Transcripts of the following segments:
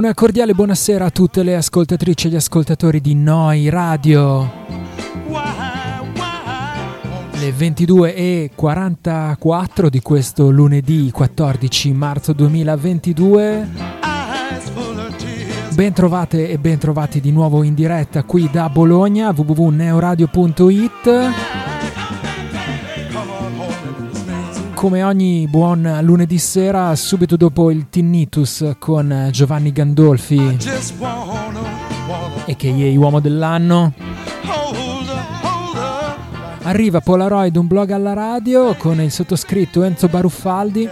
Una cordiale buonasera a tutte le ascoltatrici e gli ascoltatori di Noi Radio. Le 22.44 di questo lunedì 14 marzo 2022. Bentrovate e bentrovati di nuovo in diretta qui da Bologna www.neoradio.it come ogni buon lunedì sera, subito dopo il Tinnitus con Giovanni Gandolfi e che è uomo dell'anno. Arriva Polaroid, un blog alla radio con il sottoscritto Enzo Baruffaldi.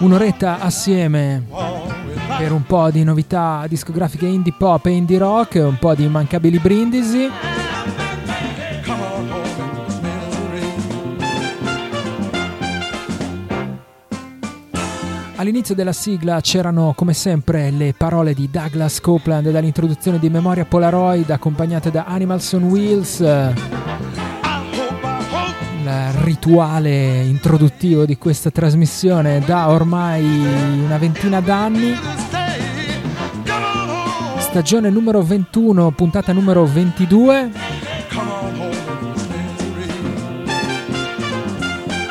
Un'oretta assieme per un po' di novità discografiche indie pop e indie rock, un po' di immancabili brindisi. All'inizio della sigla c'erano come sempre le parole di Douglas Copeland dall'introduzione di Memoria Polaroid accompagnate da Animals on Wheels. Il rituale introduttivo di questa trasmissione da ormai una ventina d'anni. Stagione numero 21, puntata numero 22.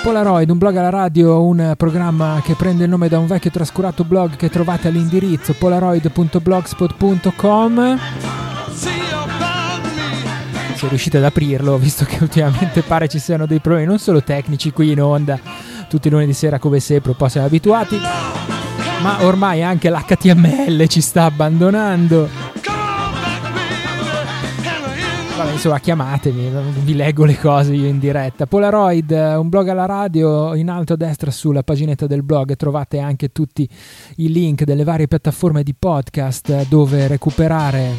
Polaroid, un blog alla radio, un programma che prende il nome da un vecchio trascurato blog che trovate all'indirizzo polaroid.blogspot.com. Se riuscite ad aprirlo, visto che ultimamente pare ci siano dei problemi non solo tecnici qui in onda, tutti i lunedì sera come sempre, un po' siamo abituati, ma ormai anche l'HTML ci sta abbandonando. Vabbè, insomma, chiamatemi, vi leggo le cose io in diretta. Polaroid, un blog alla radio, in alto a destra sulla paginetta del blog trovate anche tutti i link delle varie piattaforme di podcast dove recuperare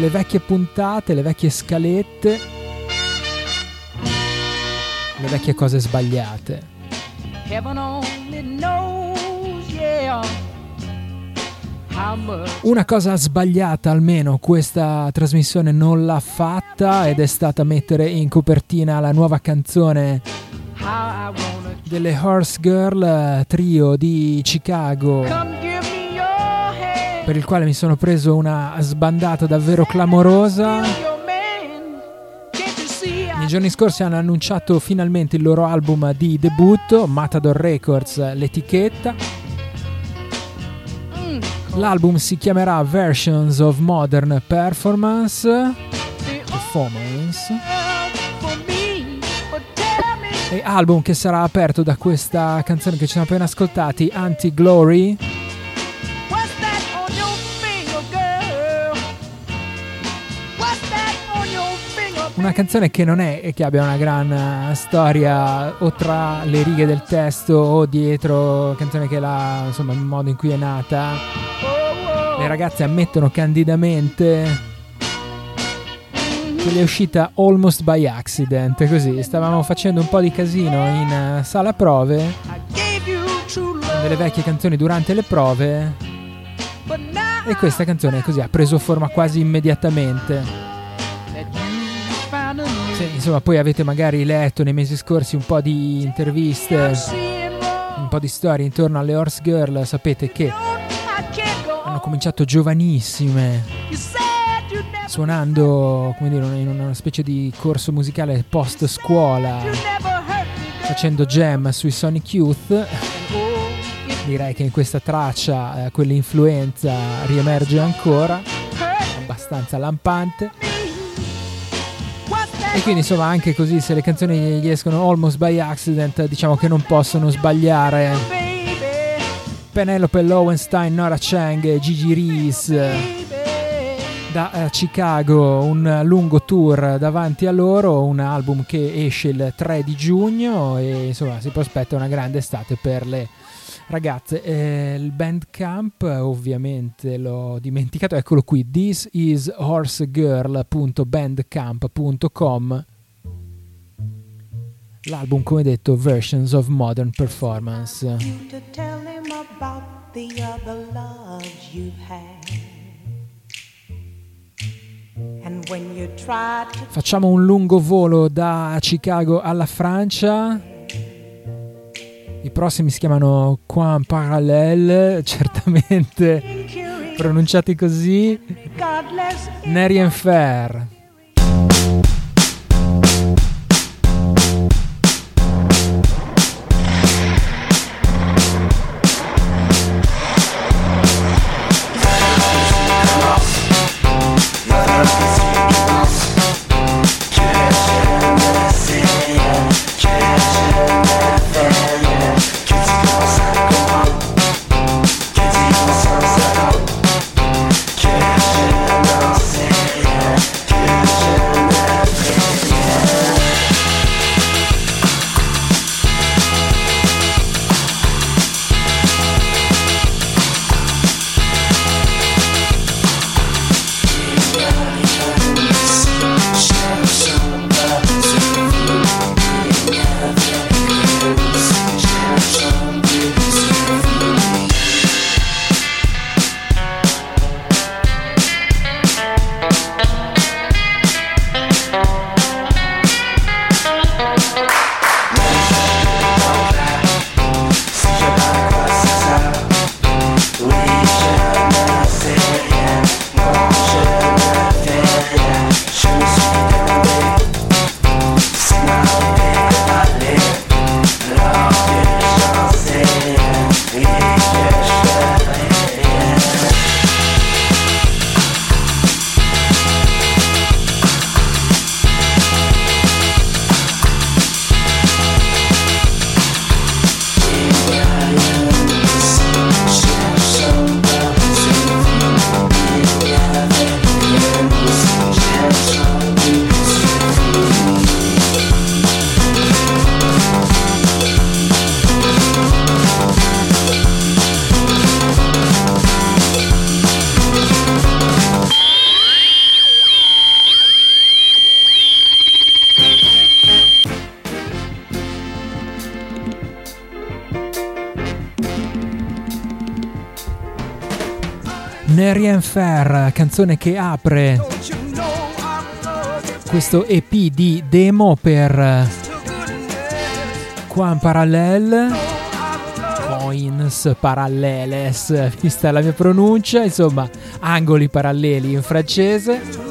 le vecchie puntate, le vecchie scalette, le vecchie cose sbagliate. Heaven only knows, yeah. Una cosa sbagliata almeno questa trasmissione non l'ha fatta ed è stata mettere in copertina la nuova canzone delle Horse Girl trio di Chicago per il quale mi sono preso una sbandata davvero clamorosa. Nei giorni scorsi hanno annunciato finalmente il loro album di debutto, Matador Records, l'etichetta L'album si chiamerà Versions of Modern Performance. Performance. E album che sarà aperto da questa canzone che ci siamo appena ascoltati, Anti-Glory. Una canzone che non è che abbia una gran eh, storia o tra le righe del testo o dietro, canzone che la, insomma, il modo in cui è nata le ragazze ammettono candidamente che è uscita almost by accident, così stavamo facendo un po' di casino in uh, sala prove, delle vecchie canzoni durante le prove e questa canzone così ha preso forma quasi immediatamente. Sì, insomma, poi avete magari letto nei mesi scorsi un po' di interviste, un po' di storie intorno alle Horse Girl, sapete che hanno cominciato giovanissime, suonando come dire, in una specie di corso musicale post scuola, facendo jam sui Sonic Youth. Direi che in questa traccia eh, quell'influenza riemerge ancora, abbastanza lampante. E quindi insomma anche così se le canzoni gli escono almost by accident diciamo che non possono sbagliare. Penelope Lowenstein, Nora Chang, Gigi Reese da uh, Chicago, un lungo tour davanti a loro, un album che esce il 3 di giugno e insomma si prospetta una grande estate per le ragazze. Eh, il Bandcamp ovviamente l'ho dimenticato, eccolo qui, thisishorsegirl.bandcamp.com L'album, come detto, Versions of Modern Performance. Facciamo un lungo volo da Chicago alla Francia. I prossimi si chiamano Quan Parallel, certamente pronunciati così. Nerian Fair. Marianne Fair, canzone che apre questo EP di demo per Quan Parallel Coins Paralleles, vista la mia pronuncia, insomma, angoli paralleli in francese.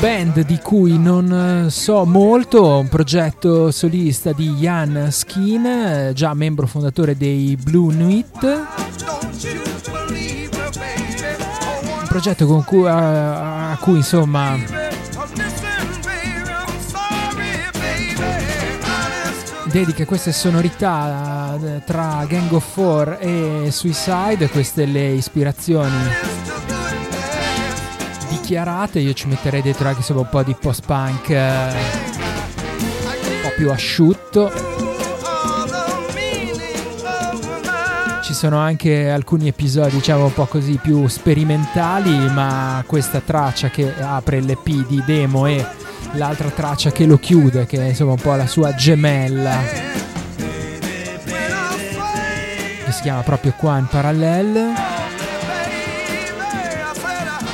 Band di cui non eh, so molto, un progetto solista di Jan Skin, eh, già membro fondatore dei Blue Nuit. Un progetto con cui, a, a cui insomma dedica queste sonorità eh, tra Gang of Four e Suicide, queste le ispirazioni dichiarate, io ci metterei dentro anche insomma, un po' di post-punk eh, un po' più asciutto. Ci sono anche alcuni episodi, diciamo un po' così più sperimentali, ma questa traccia che apre l'EP di demo e l'altra traccia che lo chiude, che è insomma un po' la sua gemella, che si chiama proprio qua in parallel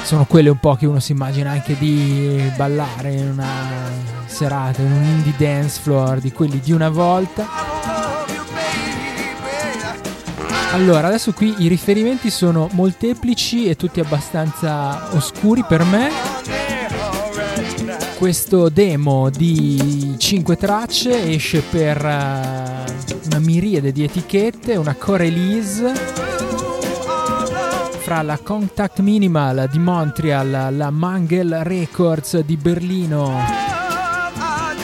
sono quelle un po' che uno si immagina anche di ballare in una serata, in un indie dance floor di quelli di una volta. Allora, adesso qui i riferimenti sono molteplici e tutti abbastanza oscuri per me. Questo demo di 5 tracce esce per uh, una miriade di etichette, una core release fra la Contact Minimal di Montreal, la Mangel Records di Berlino,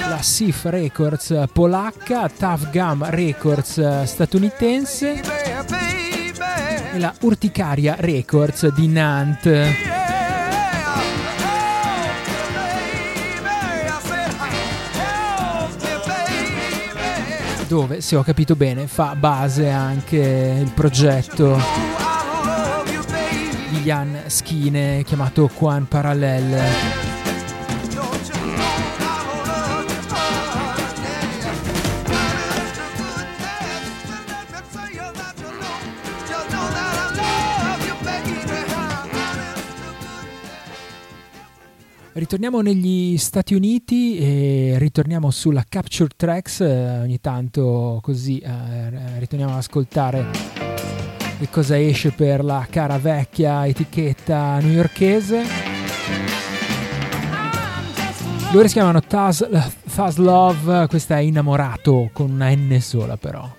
la SIF Records polacca, Tough Gum Records statunitense e la Urticaria Records di Nantes. dove, se ho capito bene, fa base anche il progetto Jan Skine chiamato Quan Parallel. Ritorniamo negli Stati Uniti e ritorniamo sulla Capture Tracks, eh, ogni tanto così eh, ritorniamo ad ascoltare che cosa esce per la cara vecchia etichetta newyorkese. Loro si chiamano Taz, Taz Love, questa è innamorato con una N sola però.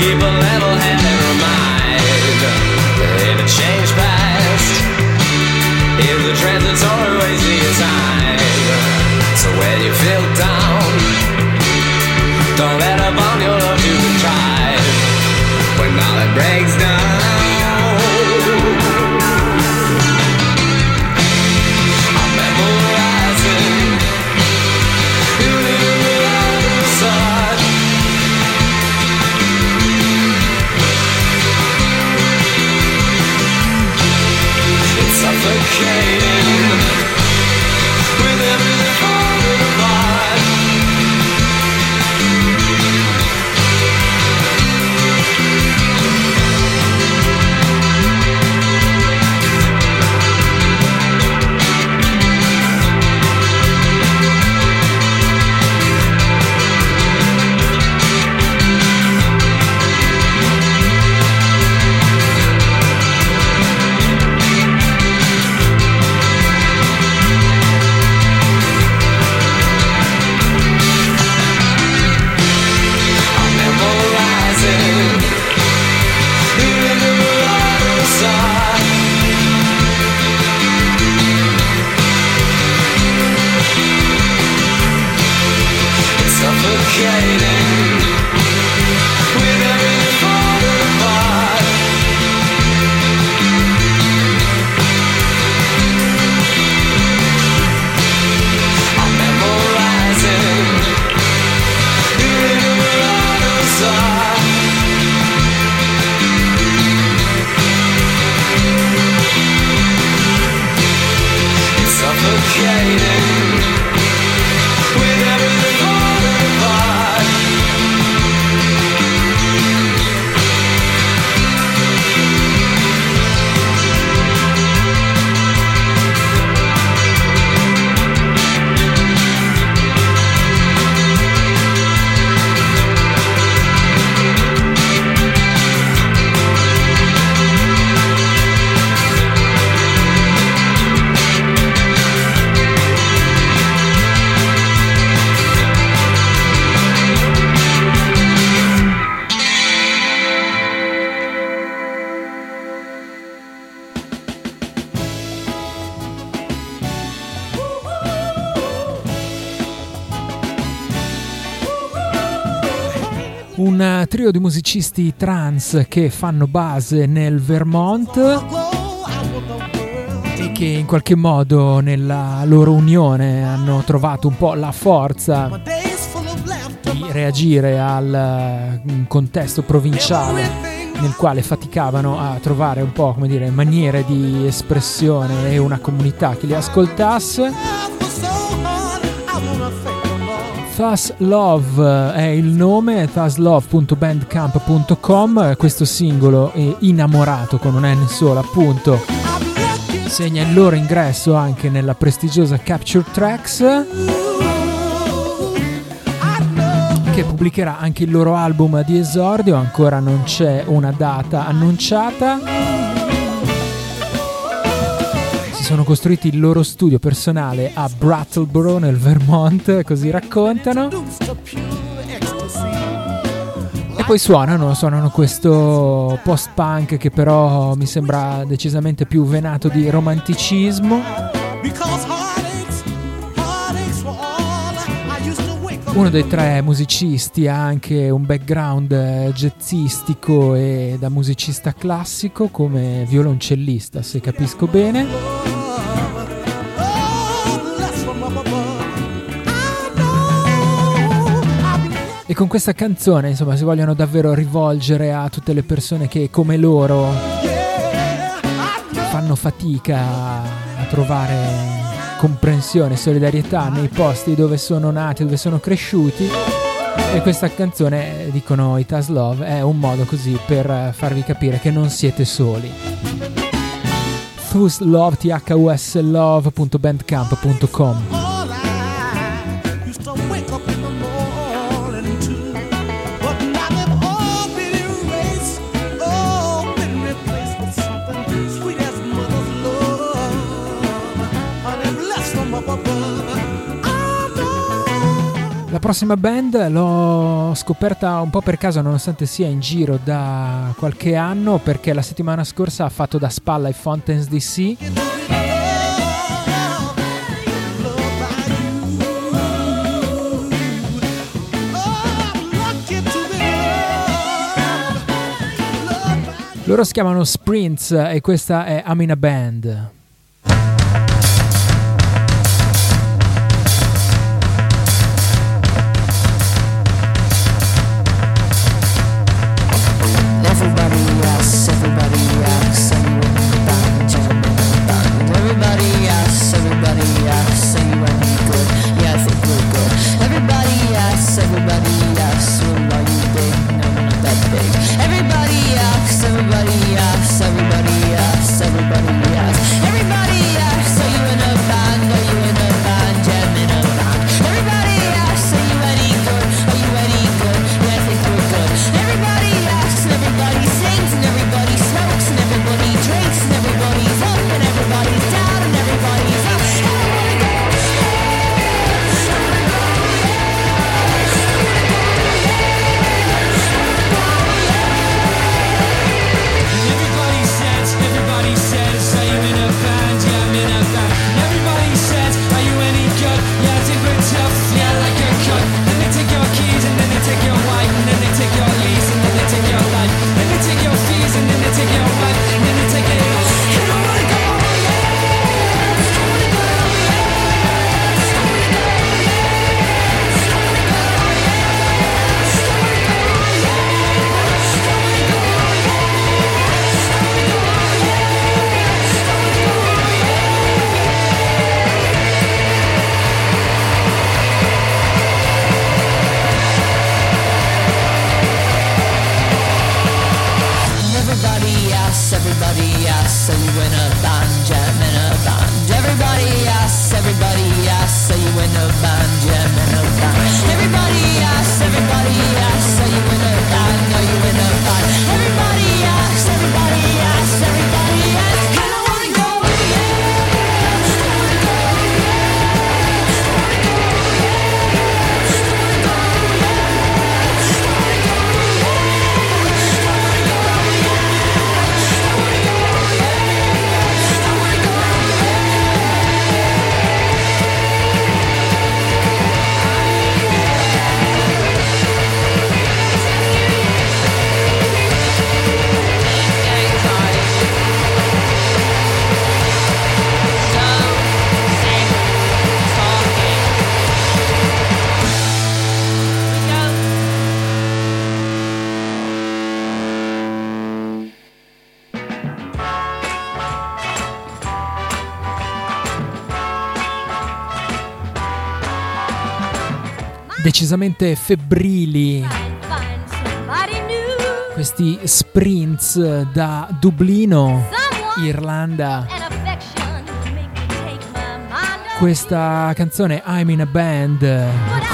Un trio di musicisti trans che fanno base nel Vermont e che in qualche modo nella loro unione hanno trovato un po' la forza di reagire al mm, contesto provinciale nel quale faticavano a trovare un po' come dire maniere di espressione e una comunità che li ascoltasse Thus Love è il nome, thuslove.bandcamp.com, questo singolo è innamorato con un N solo appunto, segna il loro ingresso anche nella prestigiosa Capture Tracks che pubblicherà anche il loro album di esordio, ancora non c'è una data annunciata sono costruiti il loro studio personale a Brattleboro nel Vermont, così raccontano. E poi suonano, suonano questo post-punk che però mi sembra decisamente più venato di romanticismo. Uno dei tre musicisti ha anche un background jazzistico e da musicista classico come violoncellista, se capisco bene. Con questa canzone, insomma, si vogliono davvero rivolgere a tutte le persone che come loro fanno fatica a trovare comprensione, solidarietà nei posti dove sono nati, dove sono cresciuti. E questa canzone, dicono i Taslov, è un modo così per farvi capire che non siete soli. Thuslove, thusLove.bandcamp.com La prossima band l'ho scoperta un po' per caso nonostante sia in giro da qualche anno perché la settimana scorsa ha fatto da spalla ai Fountains DC. Loro si chiamano Sprints e questa è Amina Band. Decisamente febbrili. Questi sprints da Dublino, Irlanda. Questa canzone I'm in a band,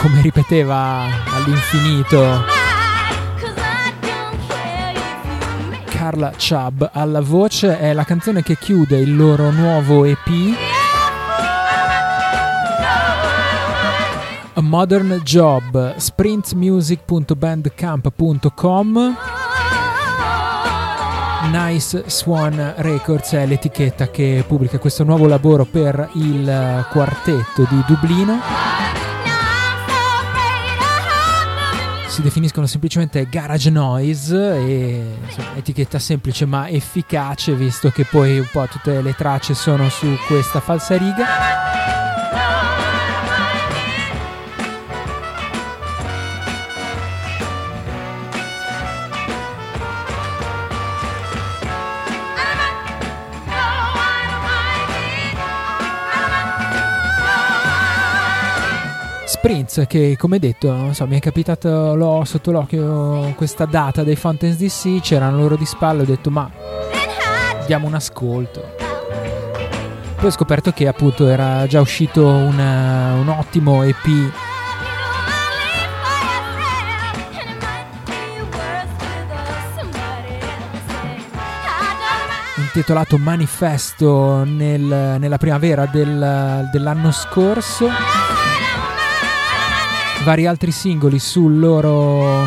come ripeteva all'infinito Carla Chubb alla voce, è la canzone che chiude il loro nuovo EP Modern Job, sprintsmusic.bandcamp.com Nice Swan Records è l'etichetta che pubblica questo nuovo lavoro per il quartetto di Dublino. Si definiscono semplicemente garage noise e insomma, etichetta semplice ma efficace visto che poi un po' tutte le tracce sono su questa falsa Prince che come detto so, mi è capitato l'ho sotto l'occhio questa data dei Fountains DC c'erano loro di spalle ho detto ma diamo un ascolto. Poi ho scoperto che appunto era già uscito una, un ottimo EP intitolato Manifesto nel, nella primavera del, dell'anno scorso vari altri singoli sul loro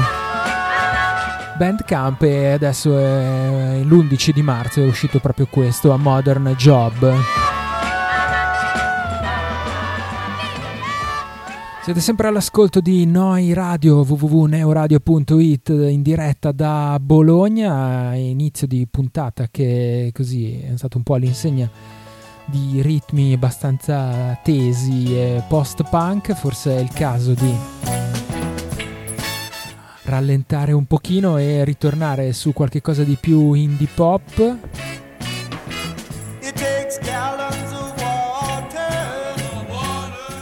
Bandcamp e adesso è l'11 di marzo è uscito proprio questo, A Modern Job. Siete sempre all'ascolto di Noi Radio www.neoradio.it in diretta da Bologna, inizio di puntata che così è stato un po' all'insegna di ritmi abbastanza tesi e post-punk, forse è il caso di rallentare un pochino e ritornare su qualche cosa di più indie pop.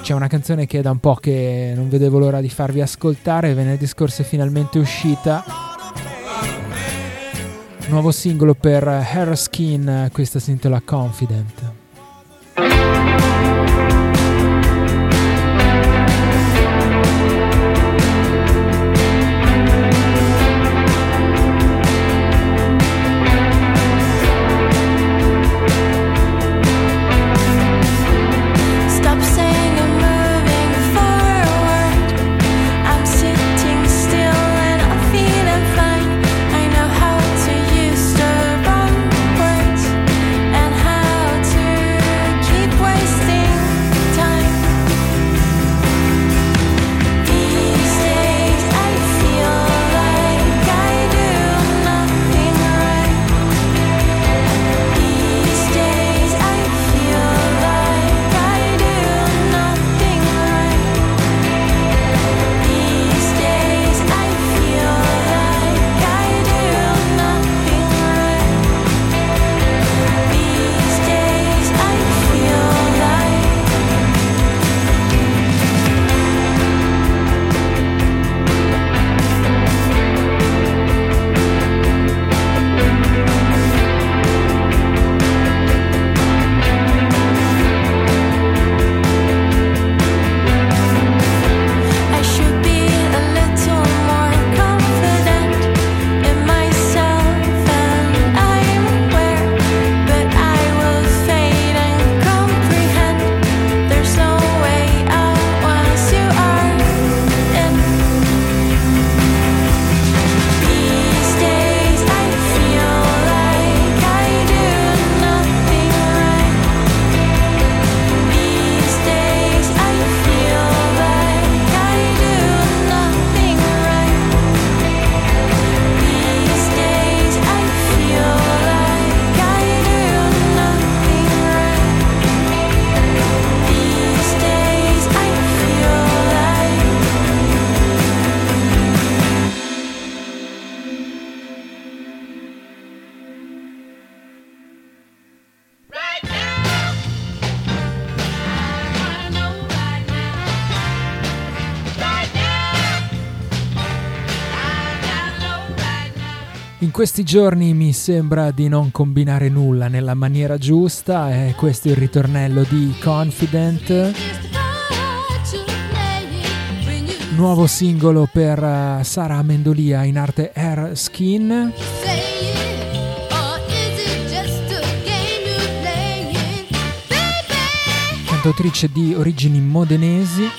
C'è una canzone che è da un po' che non vedevo l'ora di farvi ascoltare, venerdì scorso è finalmente uscita. Nuovo singolo per Hair Skin, questa si intitola Confident. Thank you. Questi giorni mi sembra di non combinare nulla nella maniera giusta e questo è il ritornello di Confident. Nuovo singolo per uh, Sara Amendolia in arte Air Skin. Cantautrice di origini modenesi.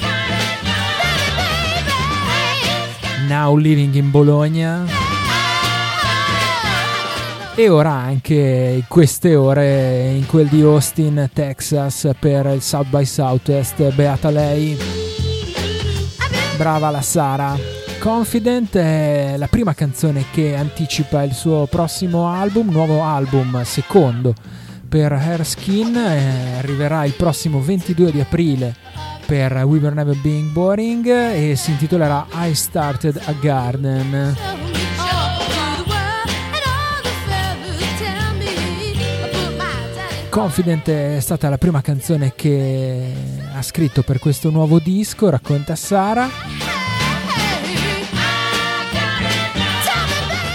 Now living in Bologna e ora anche in queste ore in quel di Austin, Texas per il South by Southwest. Beata lei. Brava la Sara. Confident è la prima canzone che anticipa il suo prossimo album, nuovo album, secondo per Hair Skin, eh, arriverà il prossimo 22 di aprile per We Were Never Being Boring e si intitolerà I Started a Garden. Confident è stata la prima canzone che ha scritto per questo nuovo disco, racconta Sara.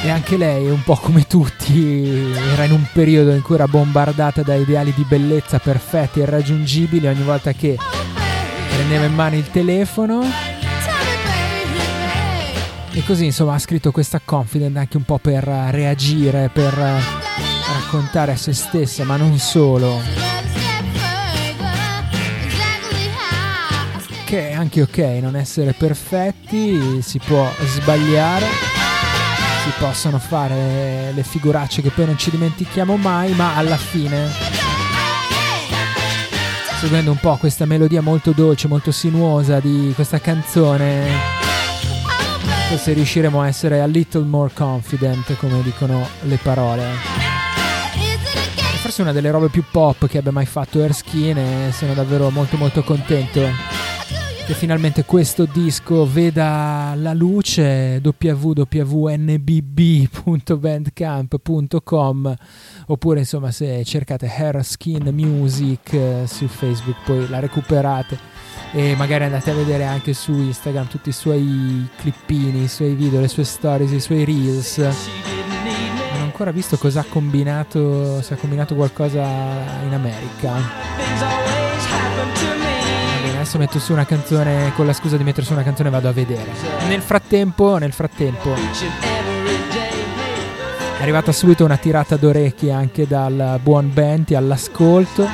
E anche lei, un po' come tutti, era in un periodo in cui era bombardata da ideali di bellezza perfetti e irraggiungibili ogni volta che prendeva in mano il telefono. E così insomma ha scritto questa Confident anche un po' per reagire, per raccontare a se stessa, ma non solo. Che è anche ok non essere perfetti, si può sbagliare, si possono fare le figuracce che poi non ci dimentichiamo mai, ma alla fine, seguendo un po' questa melodia molto dolce, molto sinuosa di questa canzone, forse riusciremo a essere a little more confident, come dicono le parole forse una delle robe più pop che abbia mai fatto Erskine e sono davvero molto molto contento che finalmente questo disco veda la luce. Www.nbb.bandcamp.com oppure insomma se cercate Hair Skin Music eh, su Facebook poi la recuperate e magari andate a vedere anche su Instagram tutti i suoi clippini, i suoi video, le sue stories, i suoi reels ancora visto cosa ha combinato, se ha combinato qualcosa in America. Adesso metto su una canzone, con la scusa di mettere su una canzone vado a vedere. Nel frattempo, nel frattempo, è arrivata subito una tirata d'orecchie anche dal buon Benti all'ascolto.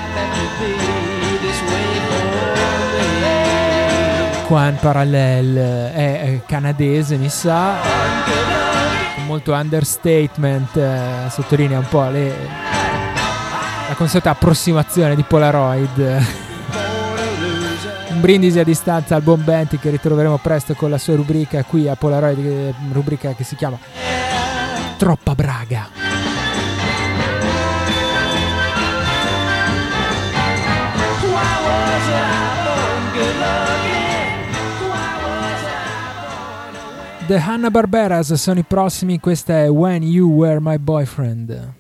Qua in parallel è canadese, mi sa molto understatement, eh, sottolinea un po' le, la consueta approssimazione di Polaroid. un brindisi a distanza al buon Benti che ritroveremo presto con la sua rubrica qui a Polaroid, rubrica che si chiama Troppa Braga. The Hanna-Barberas sono i prossimi, questa è When You Were My Boyfriend.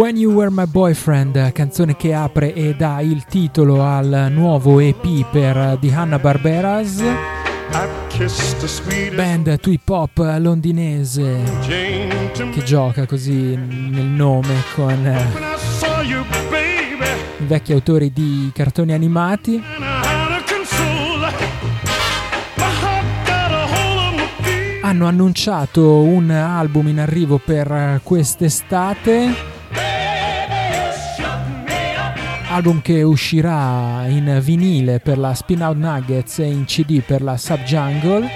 When You Were My Boyfriend, canzone che apre e dà il titolo al nuovo EP per The Hanna Barberas. Band hip hop londinese che gioca così nel nome con i vecchi autori di cartoni animati. Hanno annunciato un album in arrivo per quest'estate album che uscirà in vinile per la Spin Out Nuggets e in CD per la Subjungle.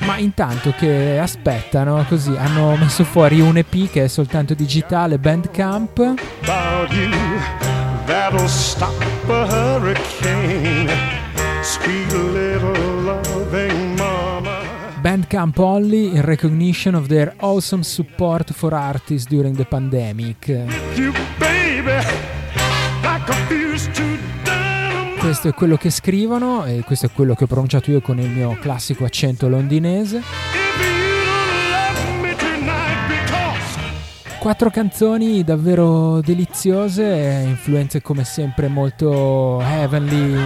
Ma intanto che aspettano, così hanno messo fuori un EP che è soltanto digitale, Bandcamp. Bandcamp Only in recognition of their awesome support for artists during the pandemic. Questo è quello che scrivono e questo è quello che ho pronunciato io con il mio classico accento londinese. Quattro canzoni davvero deliziose, influenze come sempre molto heavenly,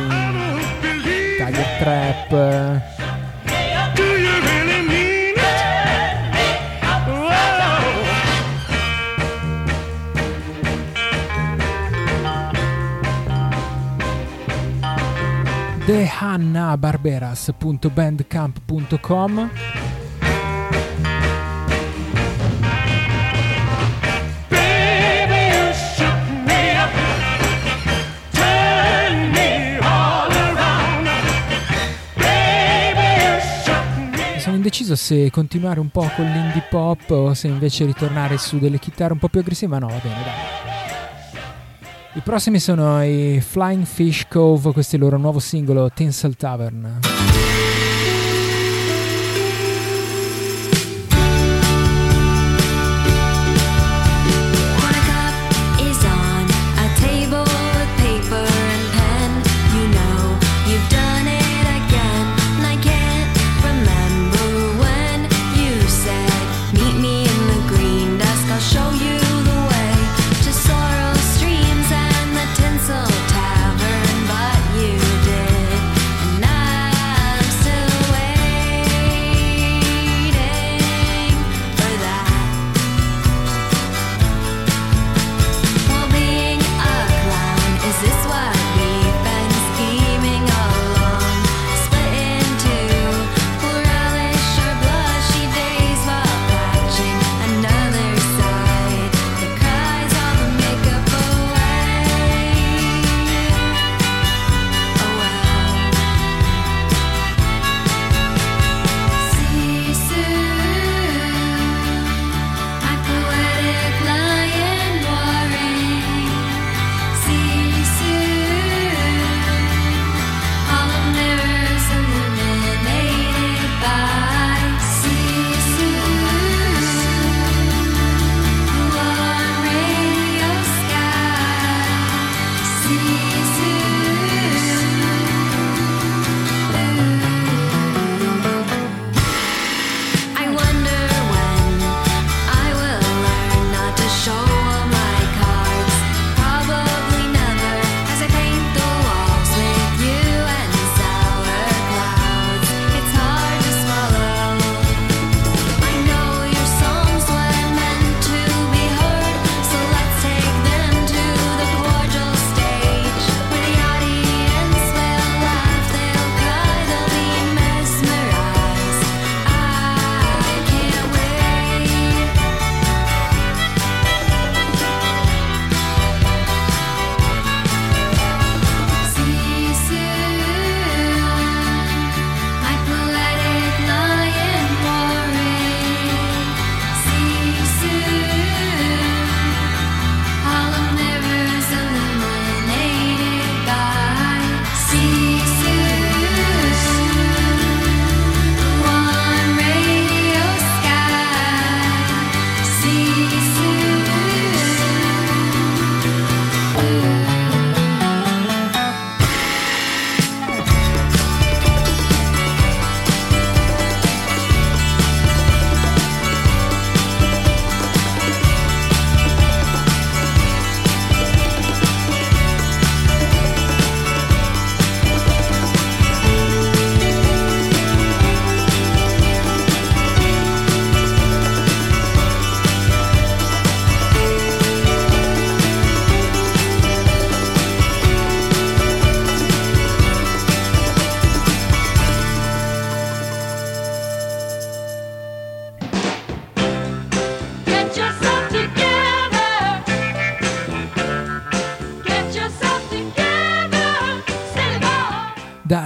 Tiger Trap. thehannabarberas.bandcamp.com Sono indeciso se continuare un po' con l'indie pop o se invece ritornare su delle chitarre un po' più aggressive, ma no, va bene, dai. I prossimi sono i Flying Fish Cove, questo è il loro nuovo singolo Tinsel Tavern.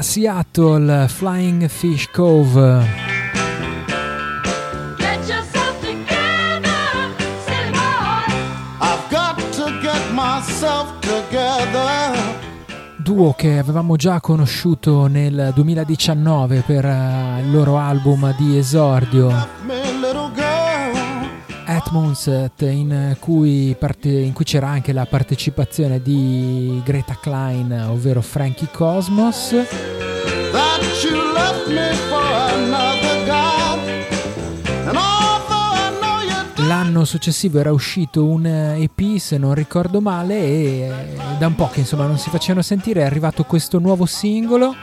Seattle, Flying Fish Cove. Duo che avevamo già conosciuto nel 2019 per uh, il loro album di esordio. Atmonset in cui, parte, in cui c'era anche la partecipazione di Greta Klein ovvero Frankie Cosmos L'anno successivo era uscito un EP, se non ricordo male, e da un po' che insomma non si facevano sentire è arrivato questo nuovo singolo,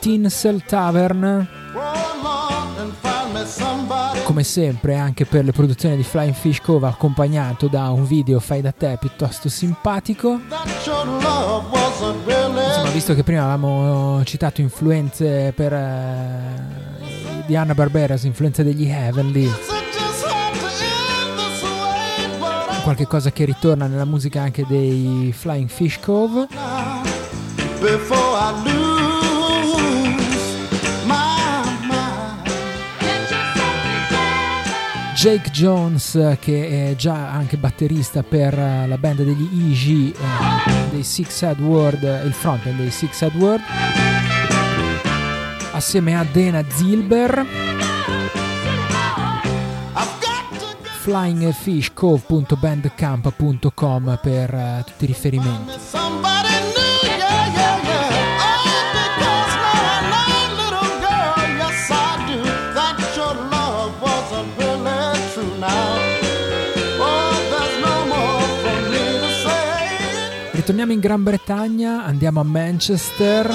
Tinsel Tavern. Come sempre, anche per le produzioni di Flying Fish Cove, accompagnato da un video fai da te piuttosto simpatico. Insomma, visto che prima avevamo citato influenze per, eh, di Anna Barberas, influenze degli Heavenly qualche cosa che ritorna nella musica anche dei Flying Fish Cove. Jake Jones che è già anche batterista per la band degli Easy eh, dei Six Head World, il frontman dei Six Head World assieme a Dana Zilber flyingfishcove.bandcamp.com per uh, tutti i riferimenti. Ritorniamo in Gran Bretagna, andiamo a Manchester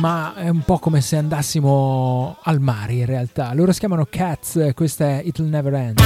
ma è un po' come se andassimo al mare in realtà. Loro si chiamano Cats, questa è It'll Never End.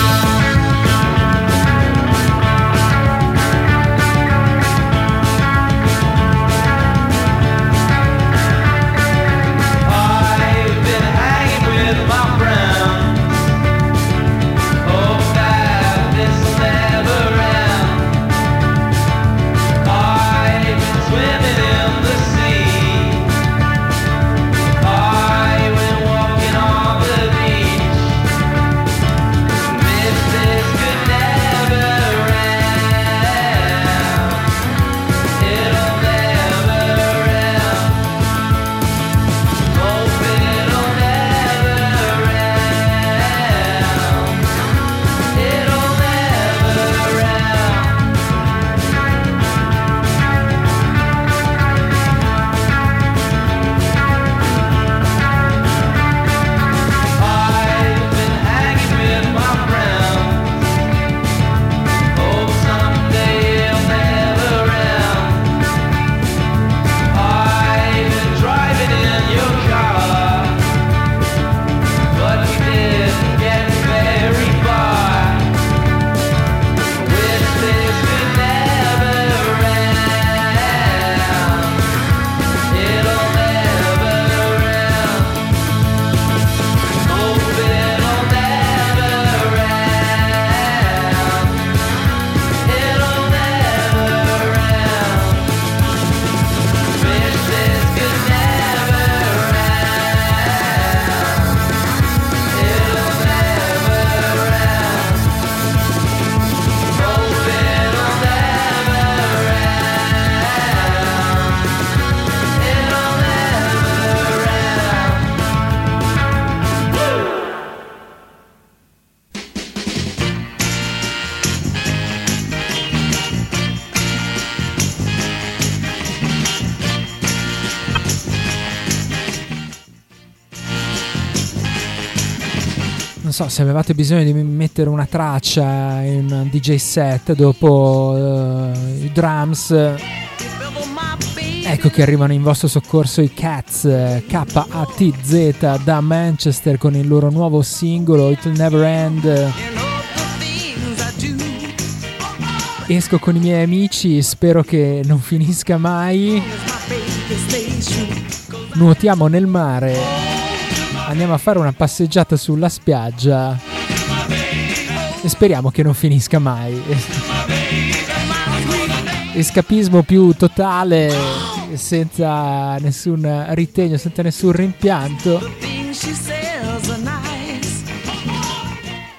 So se avevate bisogno di mettere una traccia in un DJ set dopo uh, i drums. Ecco che arrivano in vostro soccorso i Cats KATZ da Manchester con il loro nuovo singolo It'll Never End. Esco con i miei amici, spero che non finisca mai. Nuotiamo nel mare andiamo a fare una passeggiata sulla spiaggia e speriamo che non finisca mai. escapismo più totale, senza nessun ritegno, senza nessun rimpianto.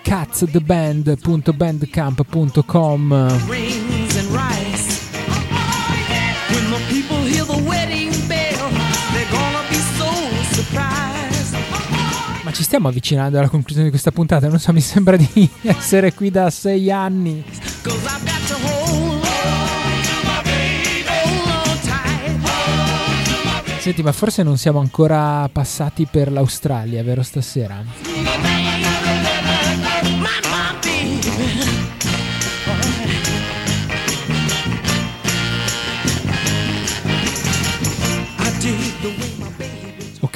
catstheband.bandcamp.com Ma ci stiamo avvicinando alla conclusione di questa puntata, non so, mi sembra di essere qui da sei anni. Senti, ma forse non siamo ancora passati per l'Australia, vero stasera?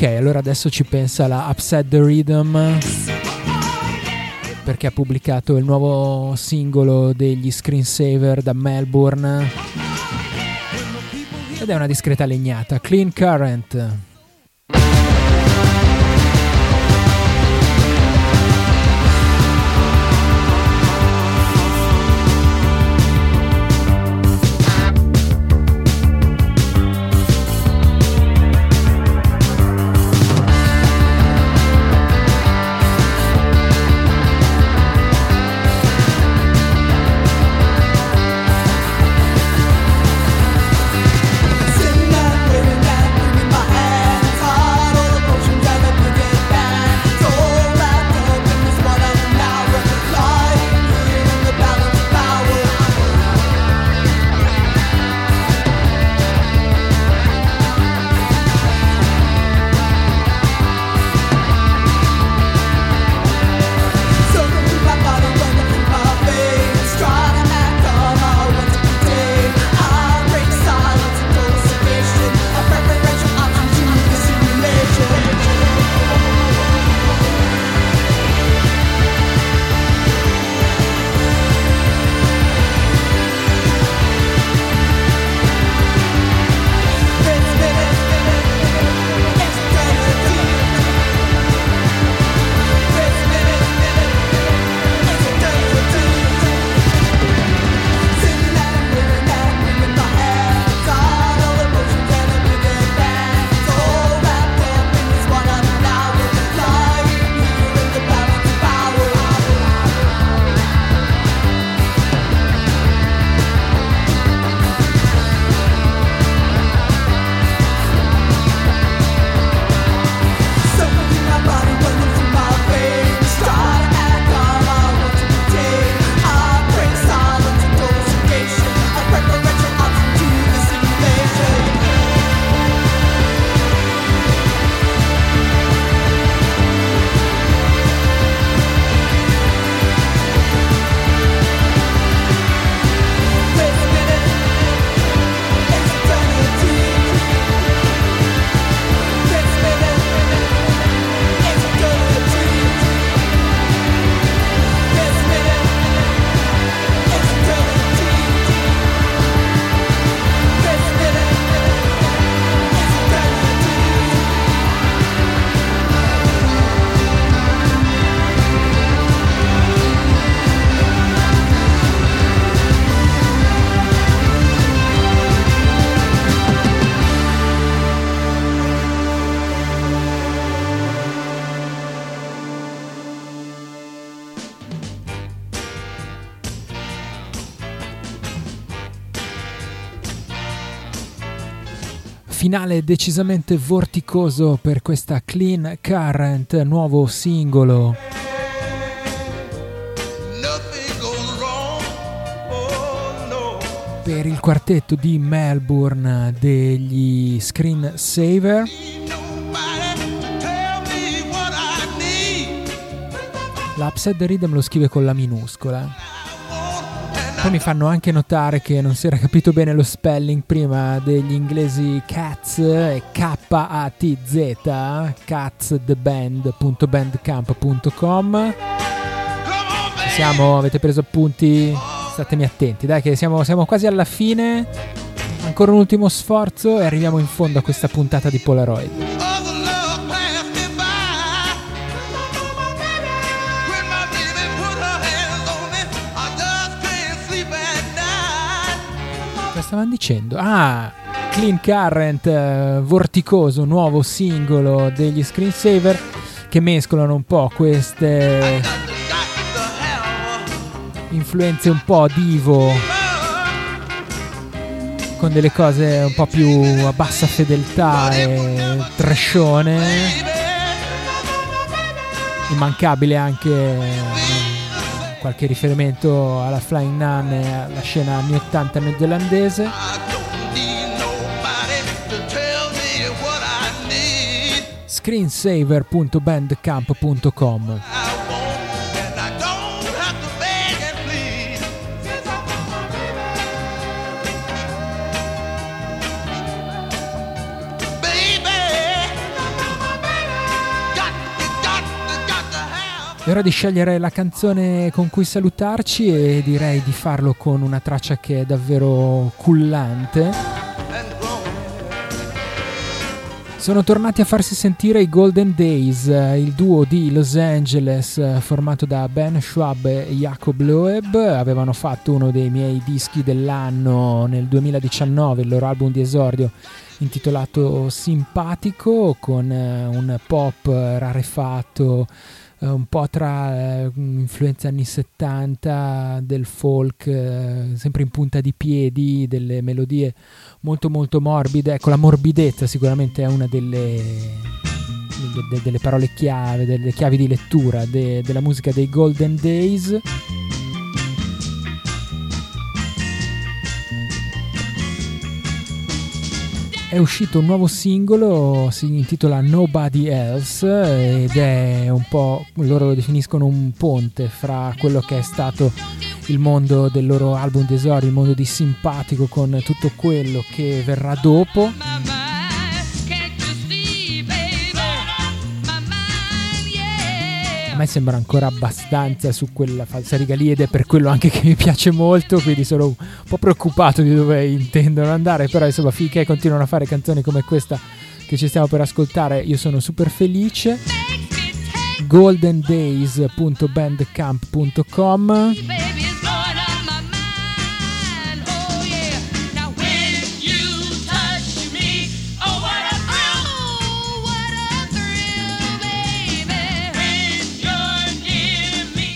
Ok, allora adesso ci pensa la Upset the Rhythm perché ha pubblicato il nuovo singolo degli Screensaver da Melbourne ed è una discreta legnata, Clean Current. Finale decisamente vorticoso per questa Clean Current, nuovo singolo. Per il quartetto di Melbourne degli Screen Saver. L'Upside Rhythm lo scrive con la minuscola. Poi mi fanno anche notare che non si era capito bene lo spelling prima degli inglesi Cats e K-A-T-Z, catstheband.bandcamp.com. Siamo, avete preso appunti? Statemi attenti, dai che siamo, siamo quasi alla fine. Ancora un ultimo sforzo e arriviamo in fondo a questa puntata di Polaroid. Stavano dicendo? Ah, Clean Current, eh, vorticoso, nuovo singolo degli screensaver che mescolano un po' queste influenze un po' divo con delle cose un po' più a bassa fedeltà e trascione immancabile anche qualche riferimento alla Flying Nun e alla scena anni 80 neozelandese. screensaver.bandcamp.com È ora di scegliere la canzone con cui salutarci e direi di farlo con una traccia che è davvero cullante. Sono tornati a farsi sentire i Golden Days, il duo di Los Angeles formato da Ben Schwab e Jacob Loeb. Avevano fatto uno dei miei dischi dell'anno nel 2019, il loro album di esordio intitolato Simpatico, con un pop rarefatto eh, un po' tra eh, influenze anni 70 del folk, eh, sempre in punta di piedi, delle melodie molto molto morbide. Ecco, la morbidezza sicuramente è una delle, de, delle parole chiave, delle chiavi di lettura de, della musica dei Golden Days. È uscito un nuovo singolo, si intitola Nobody Else ed è un po', loro lo definiscono un ponte fra quello che è stato il mondo del loro album d'esordio, il mondo di Simpatico con tutto quello che verrà dopo. Me sembra ancora abbastanza su quella falsa rigalia ed è per quello anche che mi piace molto, quindi sono un po' preoccupato di dove intendono andare, però insomma finché continuano a fare canzoni come questa che ci stiamo per ascoltare io sono super felice. goldendays.bandcamp.com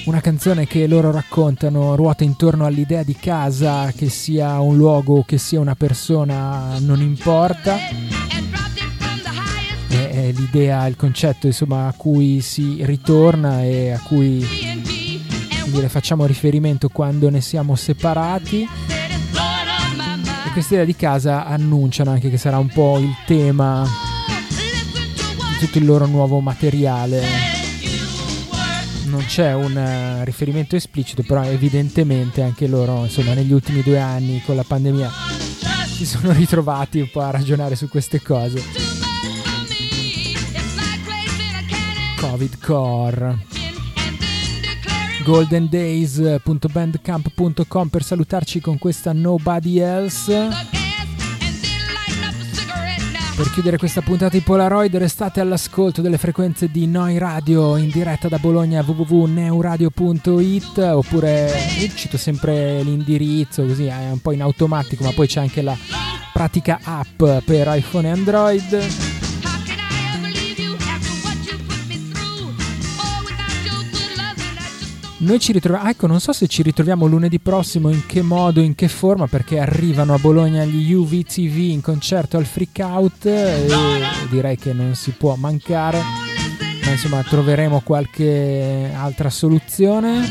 una canzone che loro raccontano ruota intorno all'idea di casa, che sia un luogo, che sia una persona, non importa. È l'idea, il concetto insomma, a cui si ritorna e a cui dire, facciamo riferimento quando ne siamo separati. E questa idea di casa annunciano anche che sarà un po' il tema di tutto il loro nuovo materiale non c'è un uh, riferimento esplicito, però evidentemente anche loro, insomma, negli ultimi due anni con la pandemia si sono ritrovati un po' a ragionare su queste cose. Covid Core goldendays.bandcamp.com per salutarci con questa Nobody Else per chiudere questa puntata di Polaroid restate all'ascolto delle frequenze di Noi Radio in diretta da Bologna www.neuradio.it oppure io cito sempre l'indirizzo così è un po' in automatico ma poi c'è anche la pratica app per iPhone e Android Noi ci ritroviamo, ecco, non so se ci ritroviamo lunedì prossimo, in che modo, in che forma, perché arrivano a Bologna gli UVTV in concerto al Freak Out e direi che non si può mancare, ma insomma troveremo qualche altra soluzione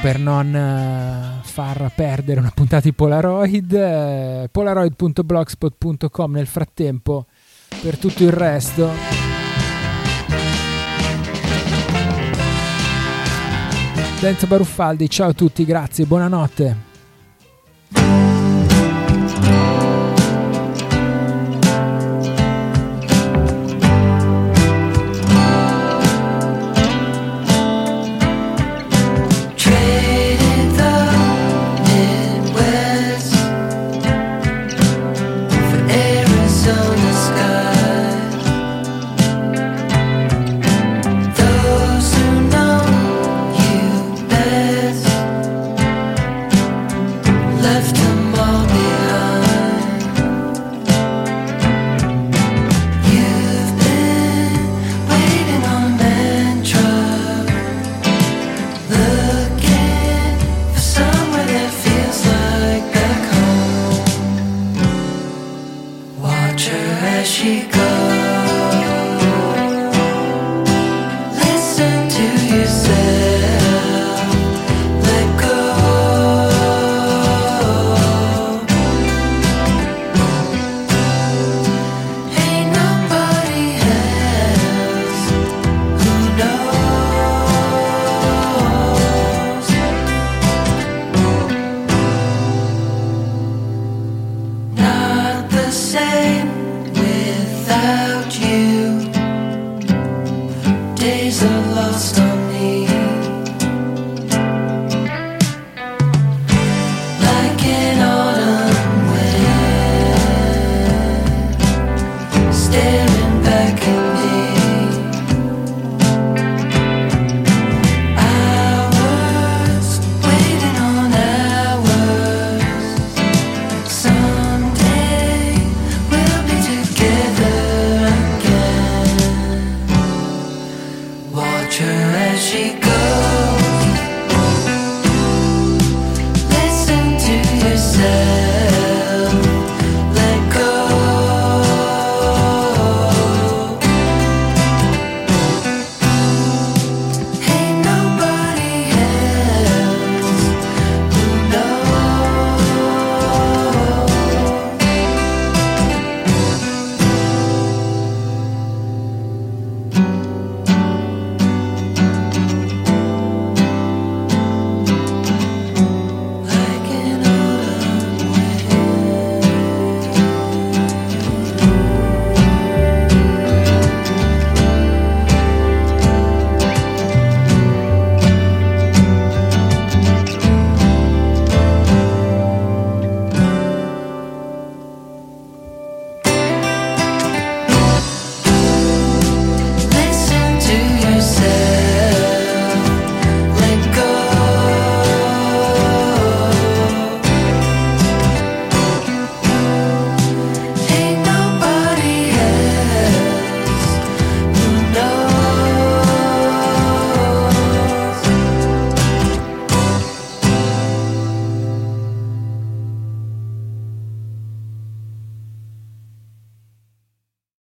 per non eh, far perdere una puntata di Polaroid. Eh, polaroid.blogspot.com nel frattempo per tutto il resto. Lenzo Baruffaldi, ciao a tutti, grazie, buonanotte.